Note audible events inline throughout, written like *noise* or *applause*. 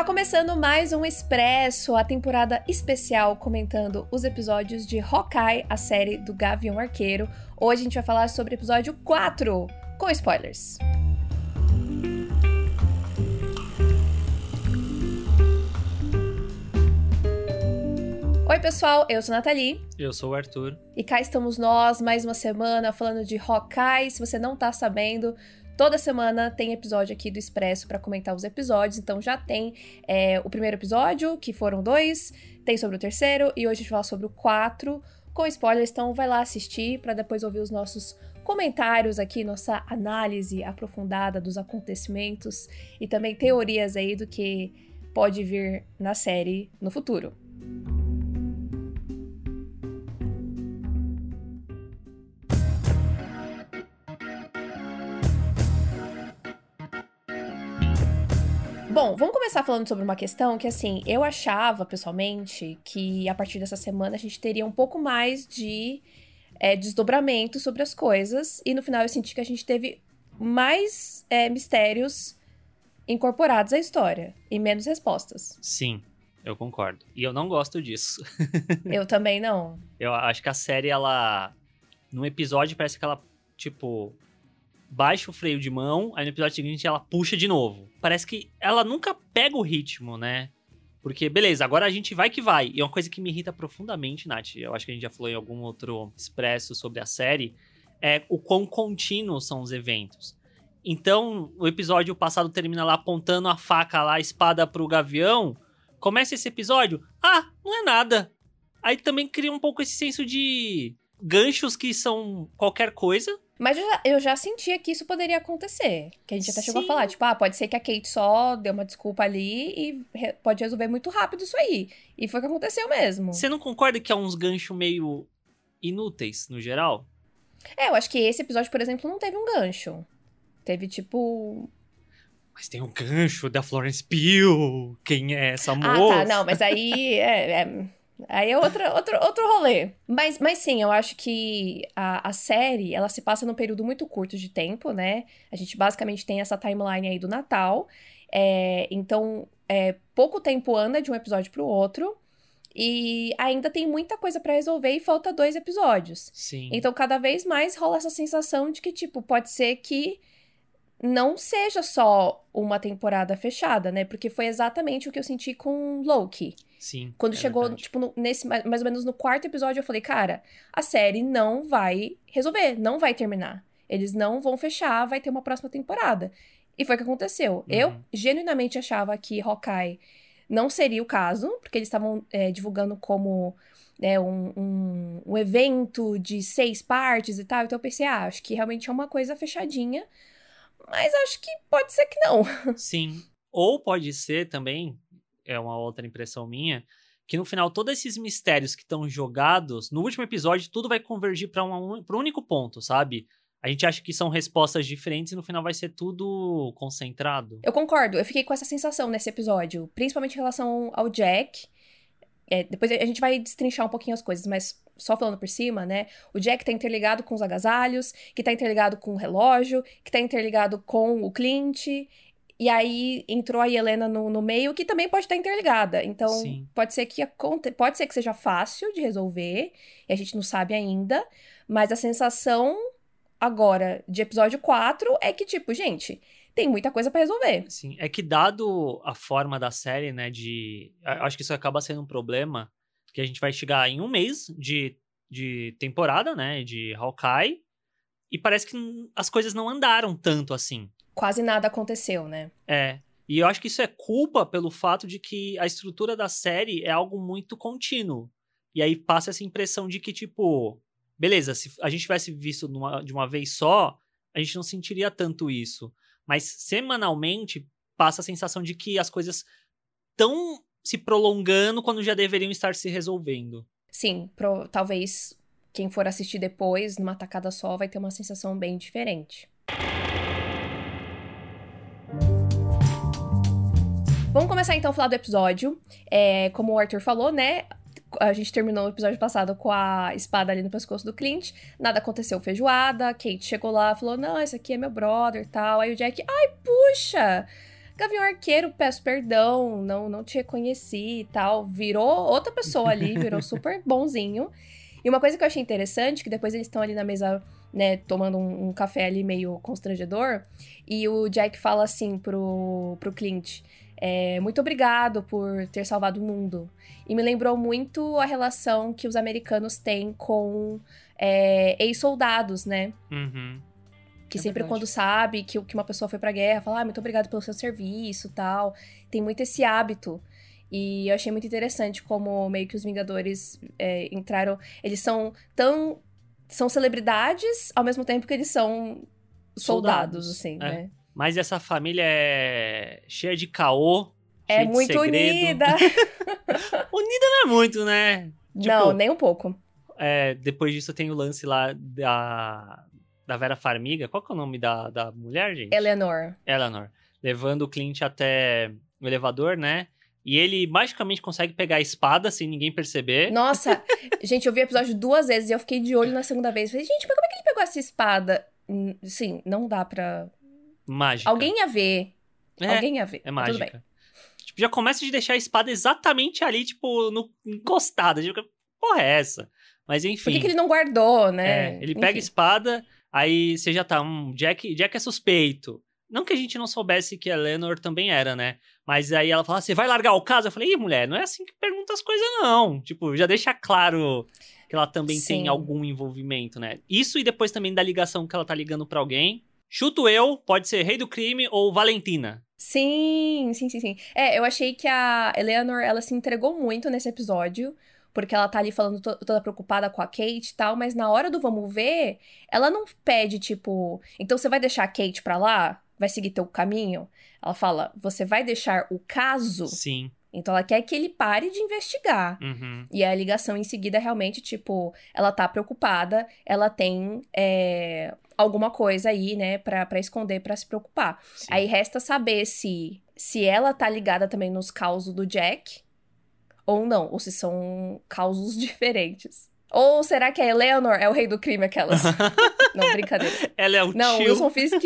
Tá começando mais um Expresso, a temporada especial comentando os episódios de Hawkeye, a série do Gavião Arqueiro. Hoje a gente vai falar sobre o episódio 4, com spoilers. Oi, pessoal, eu sou a Nathalie. Eu sou o Arthur. E cá estamos nós, mais uma semana, falando de Hawkeye. Se você não tá sabendo, toda semana tem episódio aqui do Expresso para comentar os episódios. Então já tem é, o primeiro episódio, que foram dois, tem sobre o terceiro, e hoje a gente vai falar sobre o quatro, com spoilers. Então vai lá assistir para depois ouvir os nossos comentários aqui, nossa análise aprofundada dos acontecimentos e também teorias aí do que pode vir na série no futuro. Bom, vamos começar falando sobre uma questão que, assim, eu achava, pessoalmente, que a partir dessa semana a gente teria um pouco mais de é, desdobramento sobre as coisas. E no final eu senti que a gente teve mais é, mistérios incorporados à história e menos respostas. Sim, eu concordo. E eu não gosto disso. *laughs* eu também não. Eu acho que a série, ela. Num episódio, parece que ela, tipo, baixa o freio de mão, aí no episódio seguinte ela puxa de novo. Parece que ela nunca pega o ritmo, né? Porque, beleza, agora a gente vai que vai. E é uma coisa que me irrita profundamente, Nath, eu acho que a gente já falou em algum outro expresso sobre a série, é o quão contínuos são os eventos. Então, o episódio passado termina lá apontando a faca lá, a espada pro gavião. Começa esse episódio, ah, não é nada. Aí também cria um pouco esse senso de ganchos que são qualquer coisa, mas eu já, eu já, sentia que isso poderia acontecer. Que a gente até Sim. chegou a falar, tipo, ah, pode ser que a Kate só deu uma desculpa ali e re pode resolver muito rápido isso aí. E foi o que aconteceu mesmo. Você não concorda que é uns ganchos meio inúteis, no geral? É, eu acho que esse episódio, por exemplo, não teve um gancho. Teve, tipo... Mas tem um gancho da Florence Pugh. Quem é essa moça? Ah, tá. Não, mas aí... é... é... Aí é outro, outro, outro rolê. Mas, mas sim, eu acho que a, a série, ela se passa num período muito curto de tempo, né? A gente basicamente tem essa timeline aí do Natal. É, então, é, pouco tempo anda de um episódio pro outro. E ainda tem muita coisa para resolver e falta dois episódios. Sim. Então, cada vez mais rola essa sensação de que, tipo, pode ser que não seja só uma temporada fechada, né? Porque foi exatamente o que eu senti com Loki. Sim. Quando é chegou, verdade. tipo, no, nesse mais, mais ou menos no quarto episódio, eu falei, cara, a série não vai resolver, não vai terminar. Eles não vão fechar, vai ter uma próxima temporada. E foi o que aconteceu. Uhum. Eu genuinamente achava que Hawkeye não seria o caso, porque eles estavam é, divulgando como né, um, um, um, evento de seis partes e tal. Então eu pensei, ah, acho que realmente é uma coisa fechadinha. Mas acho que pode ser que não. *laughs* Sim. Ou pode ser também é uma outra impressão minha, que no final todos esses mistérios que estão jogados, no último episódio tudo vai convergir para um, um único ponto, sabe? A gente acha que são respostas diferentes e no final vai ser tudo concentrado. Eu concordo, eu fiquei com essa sensação nesse episódio, principalmente em relação ao Jack. É, depois a gente vai destrinchar um pouquinho as coisas, mas só falando por cima, né? O Jack tá interligado com os agasalhos, que tá interligado com o relógio, que tá interligado com o Clint. E aí entrou a Helena no, no meio, que também pode estar interligada. Então, Sim. pode ser que pode ser que seja fácil de resolver, e a gente não sabe ainda, mas a sensação agora de episódio 4 é que tipo, gente, tem muita coisa para resolver. Sim, é que dado a forma da série, né, de acho que isso acaba sendo um problema, que a gente vai chegar em um mês de, de temporada, né, de Hawkeye, e parece que as coisas não andaram tanto assim quase nada aconteceu, né? É. E eu acho que isso é culpa pelo fato de que a estrutura da série é algo muito contínuo. E aí passa essa impressão de que, tipo, beleza, se a gente tivesse visto numa, de uma vez só, a gente não sentiria tanto isso. Mas semanalmente passa a sensação de que as coisas estão se prolongando quando já deveriam estar se resolvendo. Sim, pro, talvez quem for assistir depois, numa tacada só, vai ter uma sensação bem diferente. Vamos começar então a falar do episódio. É, como o Arthur falou, né? A gente terminou o episódio passado com a espada ali no pescoço do Clint. Nada aconteceu feijoada. Kate chegou lá falou: Não, esse aqui é meu brother e tal. Aí o Jack, ai, puxa! Gavião Arqueiro, peço perdão, não, não te reconheci e tal. Virou outra pessoa ali, virou *laughs* super bonzinho. E uma coisa que eu achei interessante, que depois eles estão ali na mesa, né, tomando um, um, café ali meio constrangedor, e o Jack fala assim pro, pro Clint. É, muito obrigado por ter salvado o mundo. E me lembrou muito a relação que os americanos têm com é, ex-soldados, né? Uhum. Que é sempre verdade. quando sabe que, que uma pessoa foi pra guerra, fala, ah, muito obrigado pelo seu serviço tal. Tem muito esse hábito. E eu achei muito interessante como meio que os Vingadores é, entraram. Eles são tão. São celebridades ao mesmo tempo que eles são soldados, soldados assim, é. né? Mas essa família é cheia de caô. É muito unida. *laughs* unida não é muito, né? Tipo, não, nem um pouco. É, depois disso tem o lance lá da, da Vera Farmiga. Qual que é o nome da, da mulher, gente? Eleanor. Eleanor. Levando o Clint até o elevador, né? E ele magicamente consegue pegar a espada sem ninguém perceber. Nossa, *laughs* gente, eu vi o episódio duas vezes e eu fiquei de olho na segunda vez. Falei, gente, mas como é que ele pegou essa espada? Sim, não dá pra. Mágica. Alguém ia ver. É, Alguém ia ver. É mágica. Tudo bem. Tipo, já começa de deixar a espada exatamente ali, tipo, no, encostada. Tipo, porra é essa? Mas enfim. Por que, que ele não guardou, né? É, ele enfim. pega a espada, Aí você já tá, um Jack, Jack é suspeito. Não que a gente não soubesse que a Eleanor também era, né? Mas aí ela fala, você vai largar o caso? Eu falei, ih, mulher, não é assim que pergunta as coisas, não. Tipo, já deixa claro que ela também Sim. tem algum envolvimento, né? Isso e depois também da ligação que ela tá ligando para alguém. Chuto eu, pode ser Rei do Crime ou Valentina. Sim, sim, sim, sim. É, eu achei que a Eleanor, ela se entregou muito nesse episódio porque ela tá ali falando to toda preocupada com a Kate e tal, mas na hora do vamos ver, ela não pede, tipo, então você vai deixar a Kate pra lá? Vai seguir teu caminho? Ela fala, você vai deixar o caso? Sim. Então ela quer que ele pare de investigar. Uhum. E a ligação em seguida realmente, tipo, ela tá preocupada, ela tem é, alguma coisa aí, né, pra, pra esconder, para se preocupar. Sim. Aí resta saber se, se ela tá ligada também nos causos do Jack, ou não, ou se são causos *laughs* diferentes. Ou será que a Eleanor é o rei do crime, aquelas? *laughs* não, brincadeira. Ela é o Não, tio. o Wilson Fisk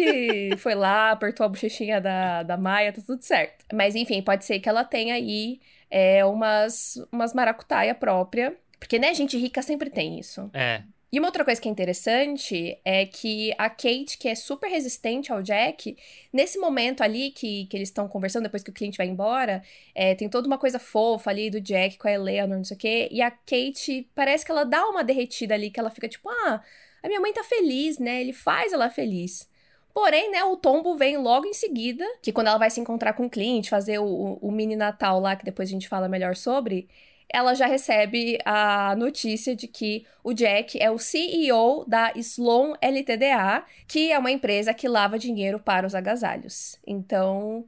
foi lá, apertou a bochechinha da, da Maia, tá tudo certo. Mas enfim, pode ser que ela tenha aí é, umas, umas maracutaia própria. Porque, né, gente rica sempre tem isso. É. E uma outra coisa que é interessante é que a Kate, que é super resistente ao Jack, nesse momento ali que, que eles estão conversando, depois que o cliente vai embora, é, tem toda uma coisa fofa ali do Jack com a Eleanor, não sei o quê, e a Kate parece que ela dá uma derretida ali, que ela fica tipo, ah, a minha mãe tá feliz, né? Ele faz ela feliz. Porém, né, o tombo vem logo em seguida, que quando ela vai se encontrar com o cliente, fazer o, o, o mini Natal lá, que depois a gente fala melhor sobre, ela já recebe a notícia de que o Jack é o CEO da Sloan LTDA, que é uma empresa que lava dinheiro para os agasalhos. Então,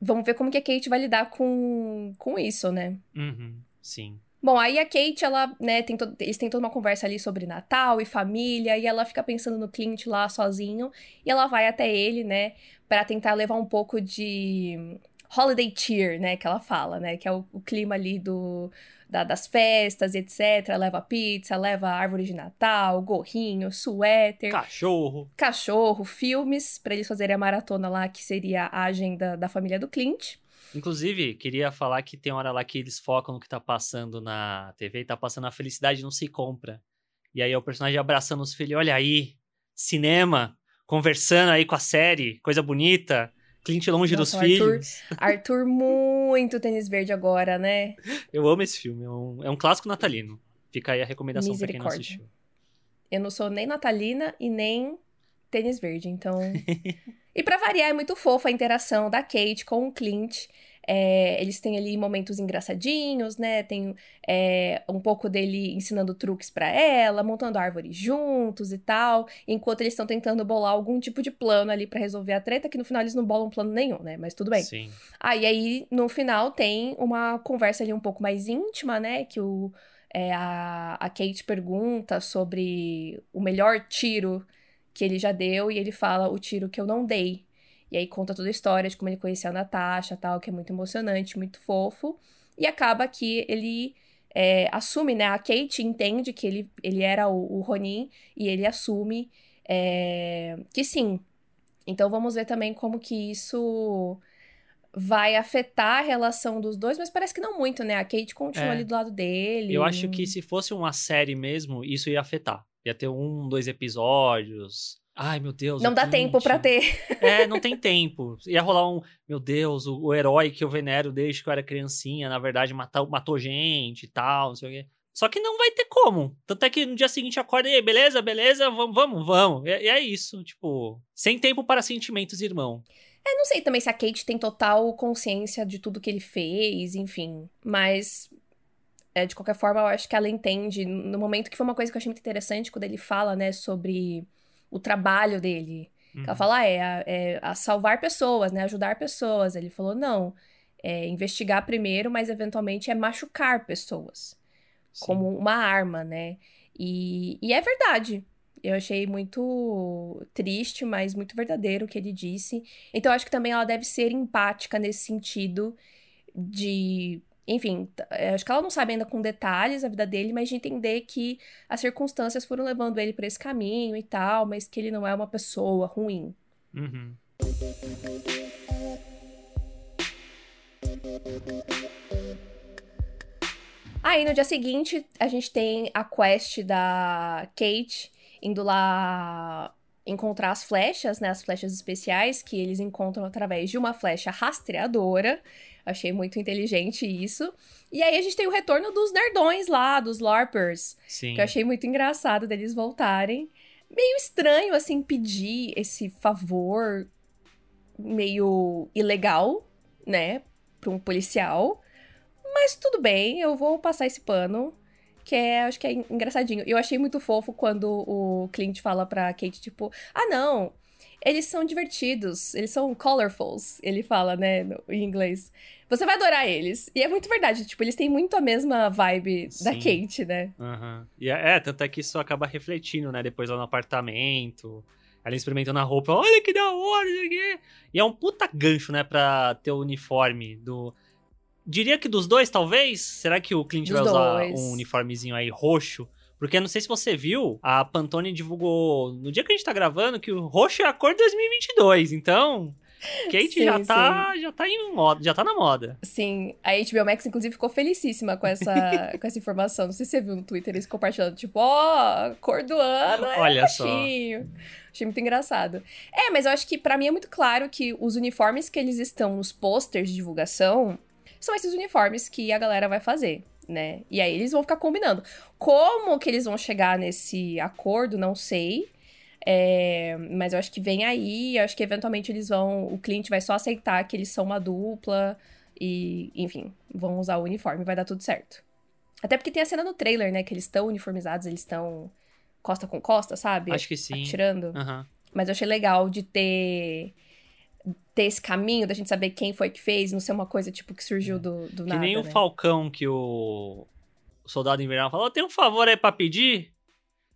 vamos ver como que a Kate vai lidar com, com isso, né? Uhum, sim. Bom, aí a Kate, ela, né, tem eles têm toda uma conversa ali sobre Natal e família, e ela fica pensando no Clint lá sozinho, e ela vai até ele, né, para tentar levar um pouco de holiday cheer, né, que ela fala, né, que é o, o clima ali do, da, das festas, etc. Leva pizza, leva árvore de Natal, gorrinho, suéter. Cachorro. Cachorro, filmes, para eles fazerem a maratona lá, que seria a agenda da família do Clint. Inclusive, queria falar que tem hora lá que eles focam no que tá passando na TV e tá passando a felicidade não se compra. E aí é o personagem abraçando os filhos, olha aí, cinema, conversando aí com a série, coisa bonita. Clint longe Nossa, dos Arthur, filhos. *laughs* Arthur muito tênis verde agora, né? Eu amo esse filme, é um, é um clássico natalino. Fica aí a recomendação pra quem não assistiu. Eu não sou nem natalina e nem tênis verde, então... *laughs* e para variar, é muito fofa a interação da Kate com o Clint. É, eles têm ali momentos engraçadinhos, né? Tem é, um pouco dele ensinando truques para ela, montando árvore juntos e tal, enquanto eles estão tentando bolar algum tipo de plano ali para resolver a treta, que no final eles não bolam plano nenhum, né? Mas tudo bem. Sim. Ah, e aí no final tem uma conversa ali um pouco mais íntima, né? Que o, é, a, a Kate pergunta sobre o melhor tiro que ele já deu e ele fala o tiro que eu não dei. E aí conta toda a história de como ele conheceu a Natasha tal, que é muito emocionante, muito fofo. E acaba que ele é, assume, né? A Kate entende que ele, ele era o, o Ronin e ele assume é, que sim. Então vamos ver também como que isso vai afetar a relação dos dois, mas parece que não muito, né? A Kate continua É. ali do lado dele. Eu acho que se fosse uma série mesmo, isso ia afetar. Ia ter um, dois episódios. Ai, meu Deus. Não dá tempo pra ter. É, não *laughs* tem tempo. Ia rolar um, meu Deus, o, o herói que eu venero desde que eu era criancinha, na verdade, matou, matou gente e tal, não sei o quê. Só que não vai ter como. Tanto é que no dia seguinte acorda e beleza, beleza, vamos, vamos, vamos. E, e é isso, tipo, sem tempo para sentimentos, irmão. Eu não sei também se a Kate tem total consciência de tudo que ele fez, enfim. Mas, é, de qualquer forma, eu acho que ela entende. No momento que foi uma coisa que eu achei muito interessante quando ele fala, né, sobre o trabalho dele. Uhum. Ela fala, ah, é, a- é a salvar pessoas, né? Ajudar pessoas. Ele falou, não. É investigar primeiro, mas eventualmente é machucar pessoas. Sim. Como uma arma, né? E, e é verdade. Eu achei muito triste, mas muito verdadeiro o que ele disse. Então, eu acho que também ela deve ser empática nesse sentido de. Enfim, eu acho que ela não sabe ainda com detalhes a vida dele, mas de entender que as circunstâncias foram levando ele para esse caminho e tal, mas que ele não é uma pessoa ruim. Uhum. Aí no dia seguinte, a gente tem a quest da Kate indo lá encontrar as flechas, né? As flechas especiais que eles encontram através de uma flecha rastreadora. Achei muito inteligente isso. E aí a gente tem o retorno dos nerdões lá, dos LARPers, Sim. que eu achei muito engraçado deles voltarem. Meio estranho, assim, pedir esse favor meio ilegal, né, pra um policial. Mas tudo bem, eu vou passar esse pano, que é, acho que é engraçadinho. Eu achei muito fofo quando o Clint fala pra Kate, tipo, ah, não, eles são divertidos, eles são colorfuls, ele fala, né, no- em inglês. Você vai adorar eles. E é muito verdade, tipo, eles têm muito a mesma vibe da Sim. Kate, né? Aham. E é, é, tanto é que isso acaba refletindo, né? Depois lá no apartamento. Ela experimentando a roupa, olha que da hora, quê. E é um puta gancho, né, pra ter o uniforme do. Diria que dos dois, talvez? Será que o Clint Dos vai usar dois. um uniformezinho aí roxo? Porque eu não sei se você viu, a Pantone divulgou no dia que a gente tá gravando que o roxo é a cor 2022. Então, Kate Sim, já tá, já tá em moda, já tá na moda. Sim, a HBO Max, inclusive, ficou felicíssima com essa, *laughs* com essa informação. Não sei se você viu no Twitter eles compartilhando, tipo, ó, cor do ano, é Olha só. Achei muito engraçado. É, mas eu acho que pra mim é muito claro que os uniformes que eles estão nos posters de divulgação são esses uniformes que a galera vai fazer, né? E aí eles vão ficar combinando. Como que eles vão chegar nesse acordo, não sei. É, mas eu acho que vem aí, eu acho que eventualmente eles vão. O cliente vai só aceitar que eles são uma dupla e, enfim, vão usar o uniforme, vai dar tudo certo. Até porque tem a cena no trailer, né? Que eles estão uniformizados, eles estão costa com costa, sabe? Acho que sim. Atirando. Aham. Mas eu achei legal de ter ter esse caminho, da gente saber quem foi que fez, não ser uma coisa tipo que surgiu do, do Que nada. nem o né? Falcão que o, o soldado invernal falou: tem um favor aí pra pedir?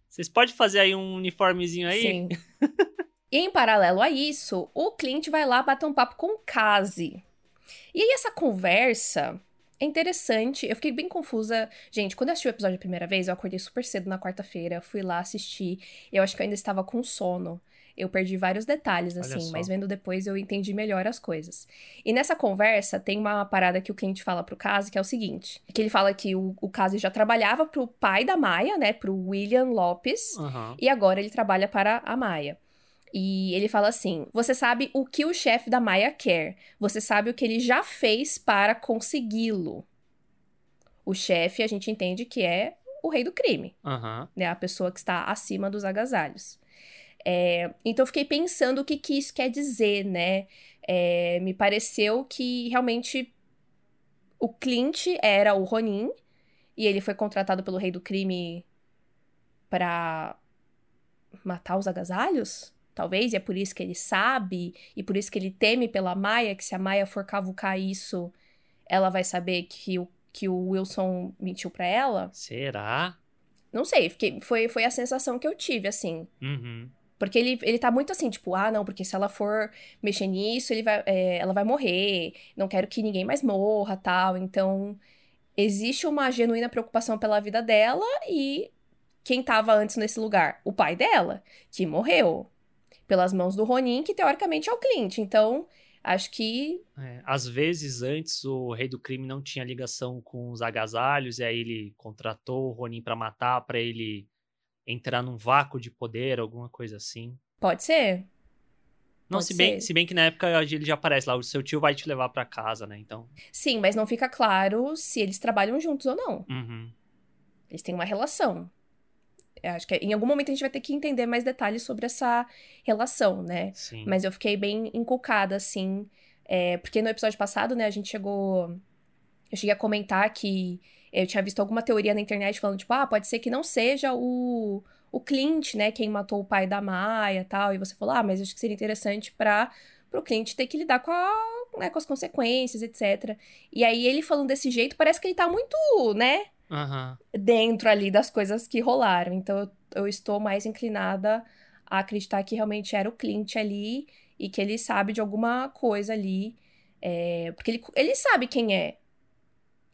Vocês podem fazer aí um uniformezinho aí? Sim. *laughs* e em paralelo a isso, o Clint vai lá bater um papo com o Kazi. E aí essa conversa é interessante. Eu fiquei bem confusa. Gente, quando eu assisti o episódio a primeira vez, eu acordei super cedo na quarta-feira, fui lá assistir. Eu acho que eu ainda estava com sono. Eu perdi vários detalhes, assim, mas vendo depois eu entendi melhor as coisas. E nessa conversa tem uma parada que o cliente fala pro Kazi, que é o seguinte: que ele fala que o, o Kazi já trabalhava pro pai da Maia, né? Pro William Lopes. Aham. E agora ele trabalha para a Maia. E ele fala assim: Você sabe o que o chefe da Maia quer. Você sabe o que ele já fez para consegui-lo. O chefe, a gente entende que é o rei do crime, Aham. né? A pessoa que está acima dos agasalhos. É, então eu fiquei pensando o que, que isso quer dizer, né? É, me pareceu que realmente o Clint era o Ronin e ele foi contratado pelo rei do crime para matar os agasalhos? Talvez, e é por isso que ele sabe, e por isso que ele teme pela Maia, que se a Maia for cavucar isso, ela vai saber que o, que o Wilson mentiu pra ela. Será? Não sei, fiquei, foi, foi a sensação que eu tive, assim. Uhum. Porque ele, ele tá muito assim, tipo, ah, não, porque se ela for mexer nisso, ele vai, é, ela vai morrer, não quero que ninguém mais morra, tal. Então, existe uma genuína preocupação pela vida dela e quem tava antes nesse lugar? O pai dela, que morreu. Pelas mãos do Ronin, que teoricamente é o Clint. Então, Acho que. É, às vezes, antes, o rei do crime não tinha ligação com os agasalhos, e aí ele contratou o Ronin para matar, para ele entrar num vácuo de poder, alguma coisa assim. Pode ser. Não, Pode se bem, ser. se bem que na época ele já aparece lá, o seu tio vai te levar para casa, né? Então. Sim, mas não fica claro se eles trabalham juntos ou não. Uhum. Eles têm uma relação. Eu acho que em algum momento a gente vai ter que entender mais detalhes sobre essa relação, né? Sim. Mas eu fiquei bem encucada, assim. é, porque no episódio passado, né, a gente chegou. Eu cheguei a comentar que eu tinha visto alguma teoria na internet falando, tipo, ah, pode ser que não seja o, o Clint, né, quem matou o pai da Maia e tal. E você falou, ah, mas acho que seria interessante para o Clint ter que lidar com, a, né, com as consequências, etc. E aí ele falando desse jeito, parece que ele tá muito, né, Aham. dentro ali das coisas que rolaram. Então eu, eu estou mais inclinada a acreditar que realmente era o Clint ali e que ele sabe de alguma coisa ali. é, porque ele, ele sabe quem é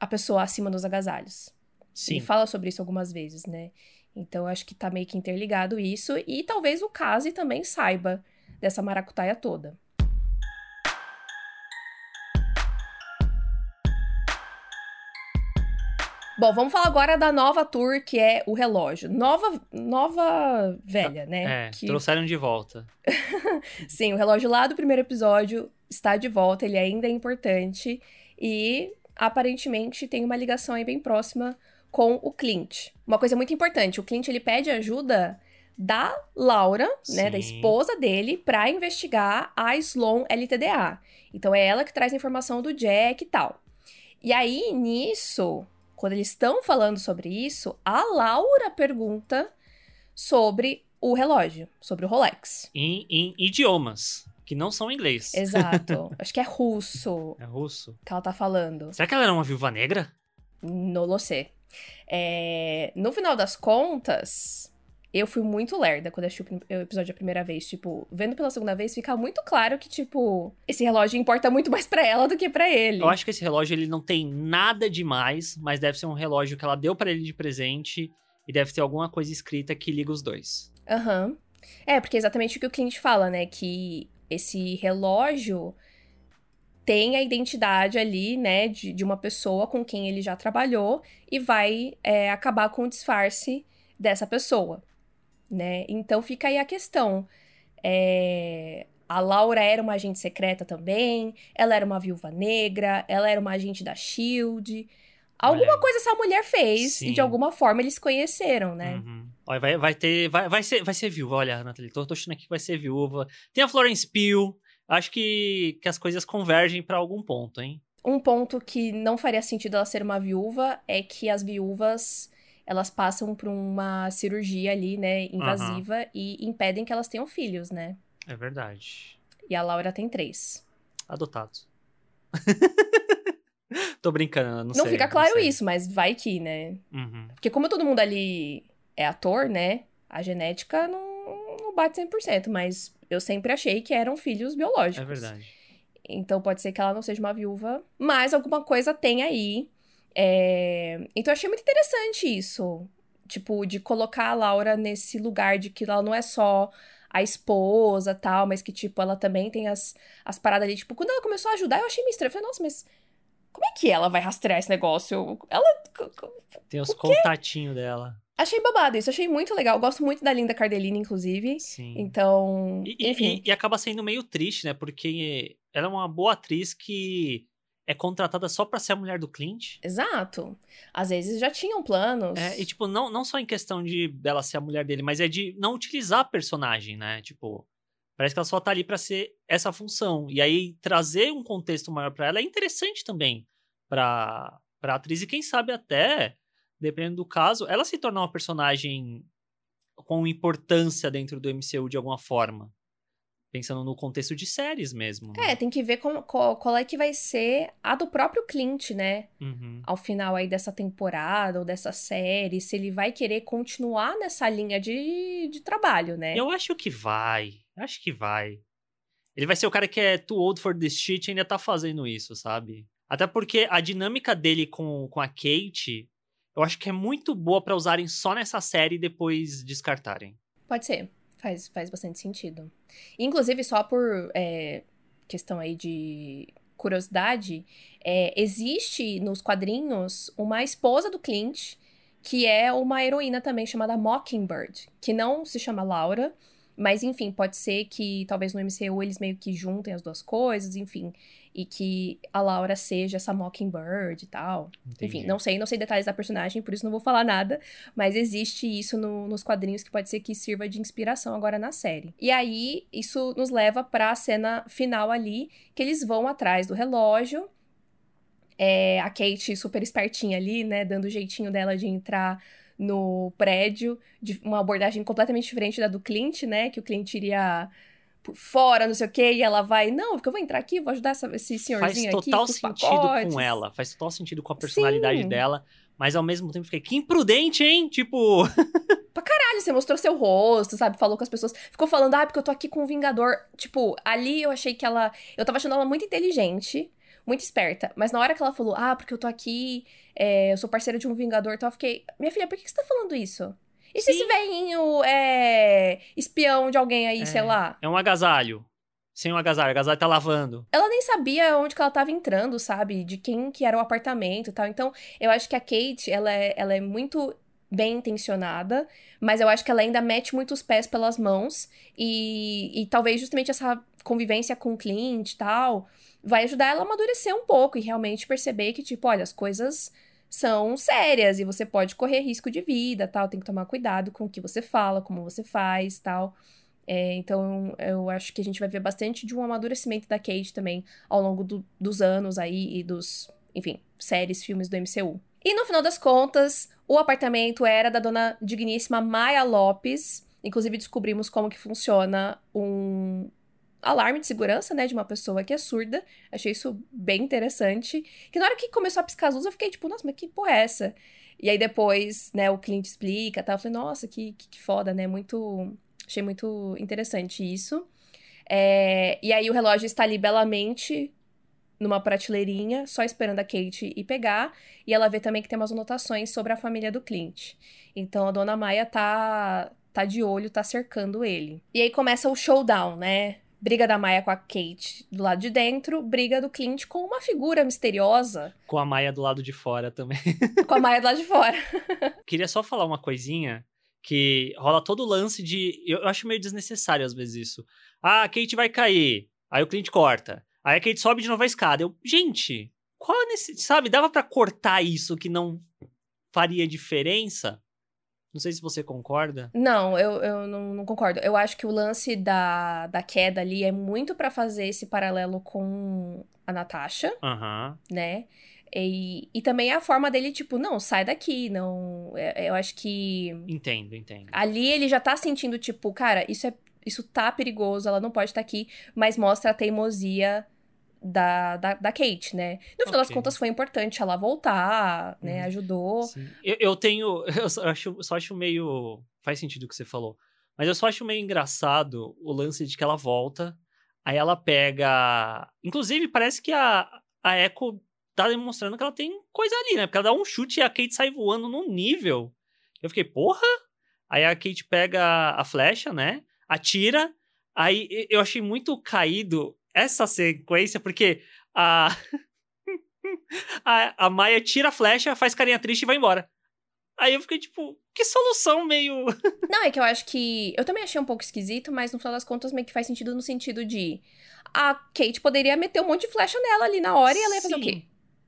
a pessoa acima dos agasalhos. Sim. Ele fala sobre isso algumas vezes, né? Então eu acho que tá meio que interligado isso. E talvez o Kazi também saiba dessa maracutaia toda. Bom, vamos falar agora da nova tour, que é o relógio. Nova, nova velha, né? É, Que- trouxeram de volta. *laughs* Sim, o relógio lá do primeiro episódio está de volta, ele ainda é importante. E aparentemente tem uma ligação aí bem próxima com o Clint. Uma coisa muito importante, o Clint ele pede ajuda da Laura, né, da Sim. esposa dele, pra investigar a Sloan LTDA. Então é ela que traz a informação do Jack e tal. E aí nisso, quando eles estão falando sobre isso, a Laura pergunta sobre o relógio, sobre o Rolex. Em, em idiomas, que não são inglês. Exato. *laughs* Acho que é russo É russo. que ela tá falando. Será que ela era uma viúva negra? No lo sé. É, no final das contas, eu fui muito lerda quando assisti o episódio a primeira vez. Tipo, vendo pela segunda vez, fica muito claro que, tipo, esse relógio importa muito mais pra ela do que pra ele. Eu acho que esse relógio ele não tem nada demais, mas deve ser um relógio que ela deu pra ele de presente e deve ter alguma coisa escrita que liga os dois. Aham. É, porque é exatamente o que o cliente fala, né? Que esse relógio tem a identidade ali, né, de, de uma pessoa com quem ele já trabalhou e vai é, acabar com o disfarce dessa pessoa, né? Então fica aí a questão. É, A Laura era uma agente secreta também, ela era uma viúva negra, ela era uma agente da SHIELD. Alguma coisa essa mulher fez e Sim. de alguma forma eles conheceram, né? Uhum. Olha, vai, vai ter. Vai, vai, ser, vai ser viúva, olha, Nathalie. Tô, tô achando aqui que vai ser viúva. Tem a Florence Pugh. Acho que, que as coisas convergem pra algum ponto, hein? Um ponto que não faria sentido ela ser uma viúva é que as viúvas elas passam por uma cirurgia ali, né, invasiva e impedem que elas tenham filhos, né? É verdade. E a Laura tem três. Adotados. *laughs* Tô brincando, não, Não, sei. fica claro sei. isso, mas vai que, né? Uhum. Porque como todo mundo ali é ator, né? A genética não, não bate 100%, mas eu sempre achei que eram filhos biológicos. É verdade. Então pode ser que ela não seja uma viúva, mas alguma coisa tem aí. É, Então eu achei muito interessante isso. Tipo, de colocar a Laura nesse lugar de que ela não é só a esposa tal, mas que, tipo, ela também tem as, as paradas ali. Tipo, quando ela começou a ajudar, eu achei meio estranho. Eu falei, nossa, mas como é que ela vai rastrear esse negócio? Ela. Tem os contatinhos dela. Achei babado isso, achei muito legal. Eu gosto muito da Linda Cardellini, inclusive. Sim. Então, E, enfim. e- e acaba sendo meio triste, né? Porque ela é uma boa atriz que é contratada só pra ser a mulher do Clint. Exato. Às vezes já tinham planos. É, e, tipo, não, não só em questão de dela ser a mulher dele, mas é de não utilizar a personagem, né? Tipo, parece que ela só tá ali pra ser essa função. E aí, trazer um contexto maior pra ela é interessante também pra, pra atriz. E quem sabe até, dependendo do caso, ela se tornar uma personagem com importância dentro do MCU de alguma forma. Pensando no contexto de séries mesmo. né? É, tem que ver como- qual, qual é que vai ser a do próprio Clint, né? Uhum. Ao final aí dessa temporada ou dessa série, se ele vai querer continuar nessa linha de, de trabalho, né? Eu acho que vai. Acho que vai. Ele vai ser o cara que é too old for this shit e ainda tá fazendo isso, sabe? Até porque a dinâmica dele com, com a Kate, eu acho que é muito boa pra usarem só nessa série e depois descartarem. Pode ser. Faz, faz bastante sentido. Inclusive, só por é, questão aí de curiosidade, é, existe nos quadrinhos uma esposa do Clint, que é uma heroína também chamada Mockingbird, que não se chama Laura, mas enfim, pode ser que talvez no MCU eles meio que juntem as duas coisas, enfim e que a Laura seja essa Mockingbird e tal. Entendi. Enfim, não sei, não sei detalhes da personagem, por isso não vou falar nada, mas existe isso no, nos quadrinhos que pode ser que sirva de inspiração agora na série. E aí, isso nos leva para a cena final ali, que eles vão atrás do relógio. É, a Kate super espertinha ali, né, dando o jeitinho dela de entrar no prédio, de uma abordagem completamente diferente da do Clint, né, que o Clint iria fora, não sei o quê, e ela vai, não, porque eu vou entrar aqui, vou ajudar essa, esse senhorzinho aqui. Faz total sentido pacotes. com ela, faz total sentido com a personalidade Sim. dela, mas ao mesmo tempo fiquei, que imprudente, hein? Tipo. *laughs* pra caralho, você mostrou seu rosto, sabe? Falou com as pessoas. Ficou falando, ah, porque eu tô aqui com o Vingador. Tipo, ali eu achei que ela. Eu tava achando ela muito inteligente, muito esperta. Mas na hora que ela falou, ah, porque eu tô aqui, é, eu sou parceira de um Vingador, então eu fiquei, minha filha, por que você tá falando isso? E se esse velhinho é espião de alguém aí, é, sei lá? É um agasalho. Sem um agasalho, o agasalho tá lavando. Ela nem sabia onde que ela tava entrando, sabe? De quem que era o apartamento e tal. Então, eu acho que a Kate, ela é, ela é muito bem intencionada, mas eu acho que ela ainda mete muitos pés pelas mãos. E, e talvez justamente essa convivência com o Clint e tal vai ajudar ela a amadurecer um pouco e realmente perceber que, tipo, olha, as coisas são sérias e você pode correr risco de vida, tal. Tem que tomar cuidado com o que você fala, como você faz, tal. É, então, eu acho que a gente vai ver bastante de um amadurecimento da Kate também ao longo do, dos anos aí e dos, enfim, séries, filmes do MCU. E no final das contas, o apartamento era da dona digníssima Maya Lopes. Inclusive, descobrimos como que funciona um, alarme de segurança, né, de uma pessoa que é surda. Achei isso bem interessante. Que na hora que começou a piscar as luzes, eu fiquei tipo, nossa, mas que porra é essa? E aí depois, né, o cliente explica, tal. Eu falei, nossa, que, que, que foda, né? Muito. Achei muito interessante isso. É... E aí o relógio está ali belamente numa prateleirinha, só esperando a Kate ir pegar. E ela vê também que tem umas anotações sobre a família do Clint. Então a dona Maia tá, tá de olho, tá cercando ele. E aí começa o showdown, né? Briga da Maia com a Kate do lado de dentro, briga do Clint com uma figura misteriosa. Com a Maia do lado de fora também. *laughs* com a Maia do lado de fora. *laughs* Queria só falar uma coisinha que rola todo o lance de. Eu acho meio desnecessário às vezes isso. Ah, a Kate vai cair. Aí o Clint corta. Aí a Kate sobe de novo a escada. Eu, gente, qual é nesse. Sabe, dava para cortar isso que não faria diferença? Não sei se você concorda. Não, eu, eu não, não concordo. Eu acho que o lance da, da queda ali é muito para fazer esse paralelo com a Natasha, uhum. né? E, e também a forma dele, tipo, não, sai daqui, não. É, eu acho que. Entendo, entendo. Ali ele já tá sentindo, tipo, cara, isso é. Isso tá perigoso, ela não pode estar tá aqui, mas mostra a teimosia da, da, da, Kate, né? No final okay. das contas, foi importante ela voltar, né? Uhum. Ajudou. Eu, eu, tenho. *laughs* Eu só acho, só acho meio. Faz sentido o que você falou. Mas eu só acho meio engraçado o lance de que ela volta, aí ela pega. Inclusive, parece que a, a Echo tá demonstrando que ela tem coisa ali, né? Porque ela dá um chute e a Kate sai voando num nível. Eu fiquei, porra! Aí a Kate pega a flecha, né? Atira. Aí eu achei muito caído essa sequência, porque a. *laughs* a, a Maia tira a flecha, faz carinha triste e vai embora. Aí eu fiquei tipo, que solução meio. *laughs* Não, é que eu acho que. Eu também achei um pouco esquisito, mas no final das contas meio que faz sentido no sentido de. A Kate poderia meter um monte de flecha nela ali na hora e ela ia fazer Sim. o quê?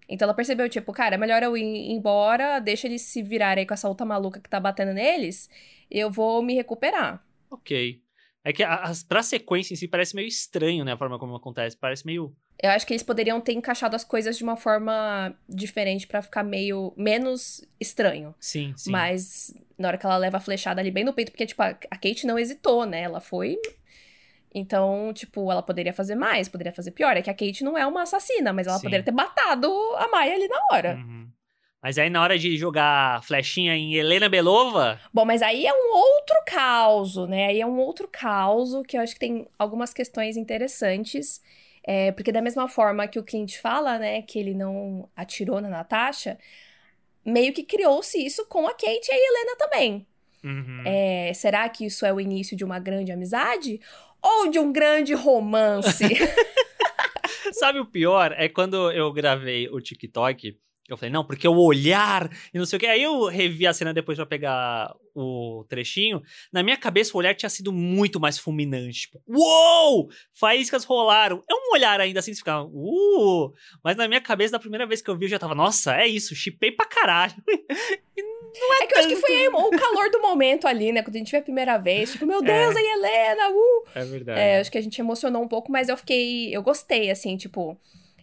Então ela percebeu, tipo, cara, é melhor eu ir embora, deixa eles se virarem aí com essa outra maluca que tá batendo neles, eu vou me recuperar. Ok. É que as, pra sequência em si parece meio estranho, né? A forma como acontece. Parece meio. Eu acho que eles poderiam ter encaixado as coisas de uma forma diferente para ficar meio menos estranho. Sim, sim. Mas na hora que ela leva a flechada ali bem no peito, porque, tipo, a Kate não hesitou, né? Ela foi. Então, tipo, ela poderia fazer mais, poderia fazer pior. É que a Kate não é uma assassina, mas ela sim. poderia ter matado a Maia ali na hora. Uhum. Mas aí na hora de jogar flechinha em Helena Belova. Bom, mas aí é um outro caos, né? Aí é um outro caos que eu acho que tem algumas questões interessantes. É, porque da mesma forma que o Clint fala, né, que ele não atirou na Natasha, meio que criou-se isso com a Kate e a Helena também. Uhum. É, será que isso é o início de uma grande amizade? Ou de um grande romance? *laughs* Sabe o pior? É quando eu gravei o TikTok. Eu falei, não, porque o olhar e não sei o que. Aí eu revi a cena depois pra pegar o trechinho. Na minha cabeça, o olhar tinha sido muito mais fulminante. Tipo, uou! Faíscas rolaram. É um olhar ainda assim, você fica, uh! Mas na minha cabeça, da primeira vez que eu vi, eu já tava, nossa, é isso, chipei pra caralho. *laughs* Não é, é que eu acho que foi o calor do momento ali, né? Quando a gente viu a primeira vez, tipo, meu Deus, é. a Helena, uh! É verdade. É, acho que a gente emocionou um pouco, mas eu fiquei. Eu gostei, assim, tipo.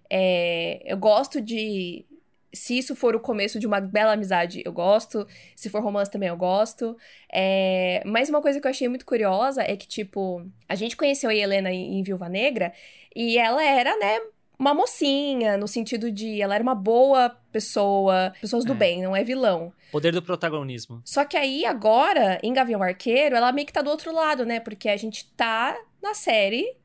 É, eu gosto de. Se isso for o começo de uma bela amizade, eu gosto. Se for romance também, eu gosto. É, mas uma coisa que eu achei muito curiosa é que, tipo, a gente conheceu a Helena em, em Viúva Negra e ela era, né, uma mocinha, no sentido de ela era uma boa pessoa, pessoas do é. bem, não é vilão. Poder do protagonismo. Só que aí, agora, em Gavião Arqueiro, ela meio que tá do outro lado, né? Porque a gente tá na série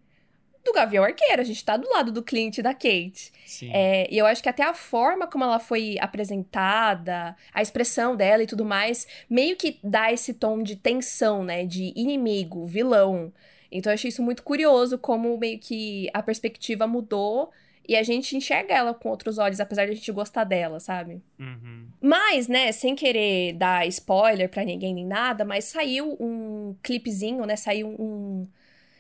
do Gavião Arqueiro, a gente tá do lado do Clint e da Kate. Sim. É, e eu acho que até a forma como ela foi apresentada, a expressão dela e tudo mais, meio que dá esse tom de tensão, né? De inimigo, vilão. Então eu achei isso muito curioso, como meio que a perspectiva mudou e a gente enxerga ela com outros olhos, apesar de a gente gostar dela, sabe? Uhum. Mas, né, sem querer dar spoiler para ninguém nem nada, mas saiu um clipezinho, né? Saiu um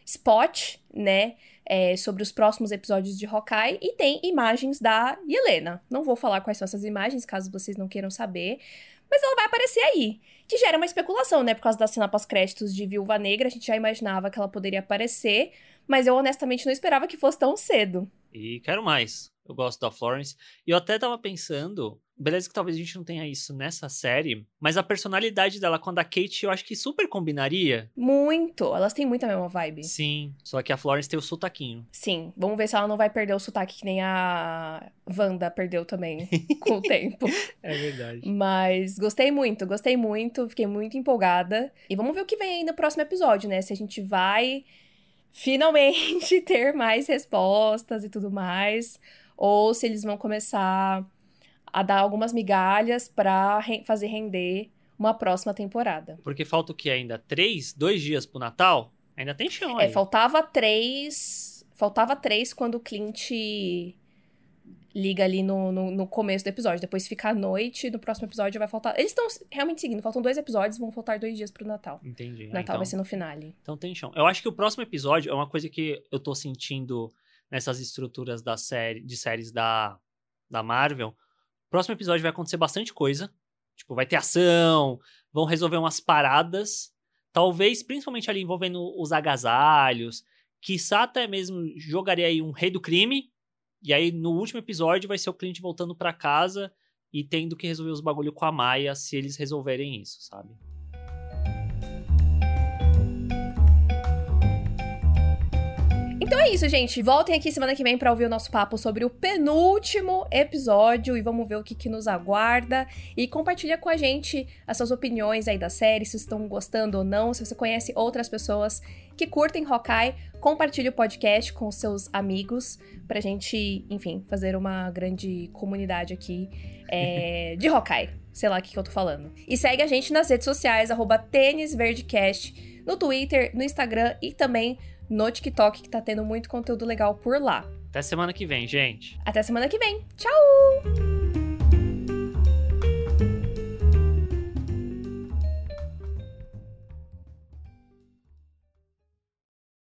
spot, né? É, sobre os próximos episódios de Hawkeye e tem imagens da Helena. Não vou falar quais são essas imagens, caso vocês não queiram saber, mas ela vai aparecer aí. Que gera uma especulação, né? Por causa da cena pós-créditos de Viúva Negra, a gente já imaginava que ela poderia aparecer, mas eu honestamente não esperava que fosse tão cedo. E quero mais. Eu gosto da Florence. E eu até tava pensando, beleza que talvez a gente não tenha isso nessa série, mas a personalidade dela com a da Kate eu acho que super combinaria. Muito. Elas têm muito a mesma vibe. Sim. Só que a Florence tem o sotaquinho. Sim. Vamos ver se ela não vai perder o sotaque que nem a Wanda perdeu também *laughs* com o tempo. É verdade. Mas gostei muito, gostei muito, fiquei muito empolgada. E vamos ver o que vem aí no próximo episódio, né? Se a gente vai finalmente *laughs* ter mais respostas e tudo mais, ou se eles vão começar a dar algumas migalhas para re fazer render uma próxima temporada. Porque falta o que ainda? Três? Dois dias pro Natal? Ainda tem chão é, aí. É, faltava três... Faltava três quando o Clint liga ali no, no, no, começo do episódio. Depois fica à noite, no próximo episódio vai faltar. Eles estão realmente seguindo, faltam dois episódios, vão faltar dois dias pro Natal. Entendi. Natal então, vai ser no finale. Então tem chão. Eu acho que o próximo episódio é uma coisa que eu tô sentindo nessas estruturas da série, de séries da, da Marvel. Próximo episódio vai acontecer bastante coisa. Tipo, vai ter ação, vão resolver umas paradas. Talvez, principalmente ali envolvendo os agasalhos. Quiçá até mesmo jogaria aí um rei do crime, e aí, no último episódio, vai ser o cliente voltando para casa e tendo que resolver os bagulho com a Maia se eles resolverem isso, sabe? Então é isso, gente. Voltem aqui semana que vem para ouvir o nosso papo sobre o penúltimo episódio e vamos ver o que, que nos aguarda. E compartilha com a gente as suas opiniões aí da série, se estão gostando ou não, se você conhece outras pessoas que curtem Hawkeye, compartilhe o podcast com seus amigos pra gente, enfim, fazer uma grande comunidade aqui é, *laughs* de Hawkeye. Sei lá o que, que eu tô falando. E segue a gente nas redes sociais, arroba tênisverdecast, no Twitter, no Instagram e também no TikTok, que tá tendo muito conteúdo legal por lá. Até semana que vem, gente. Até semana que vem. Tchau!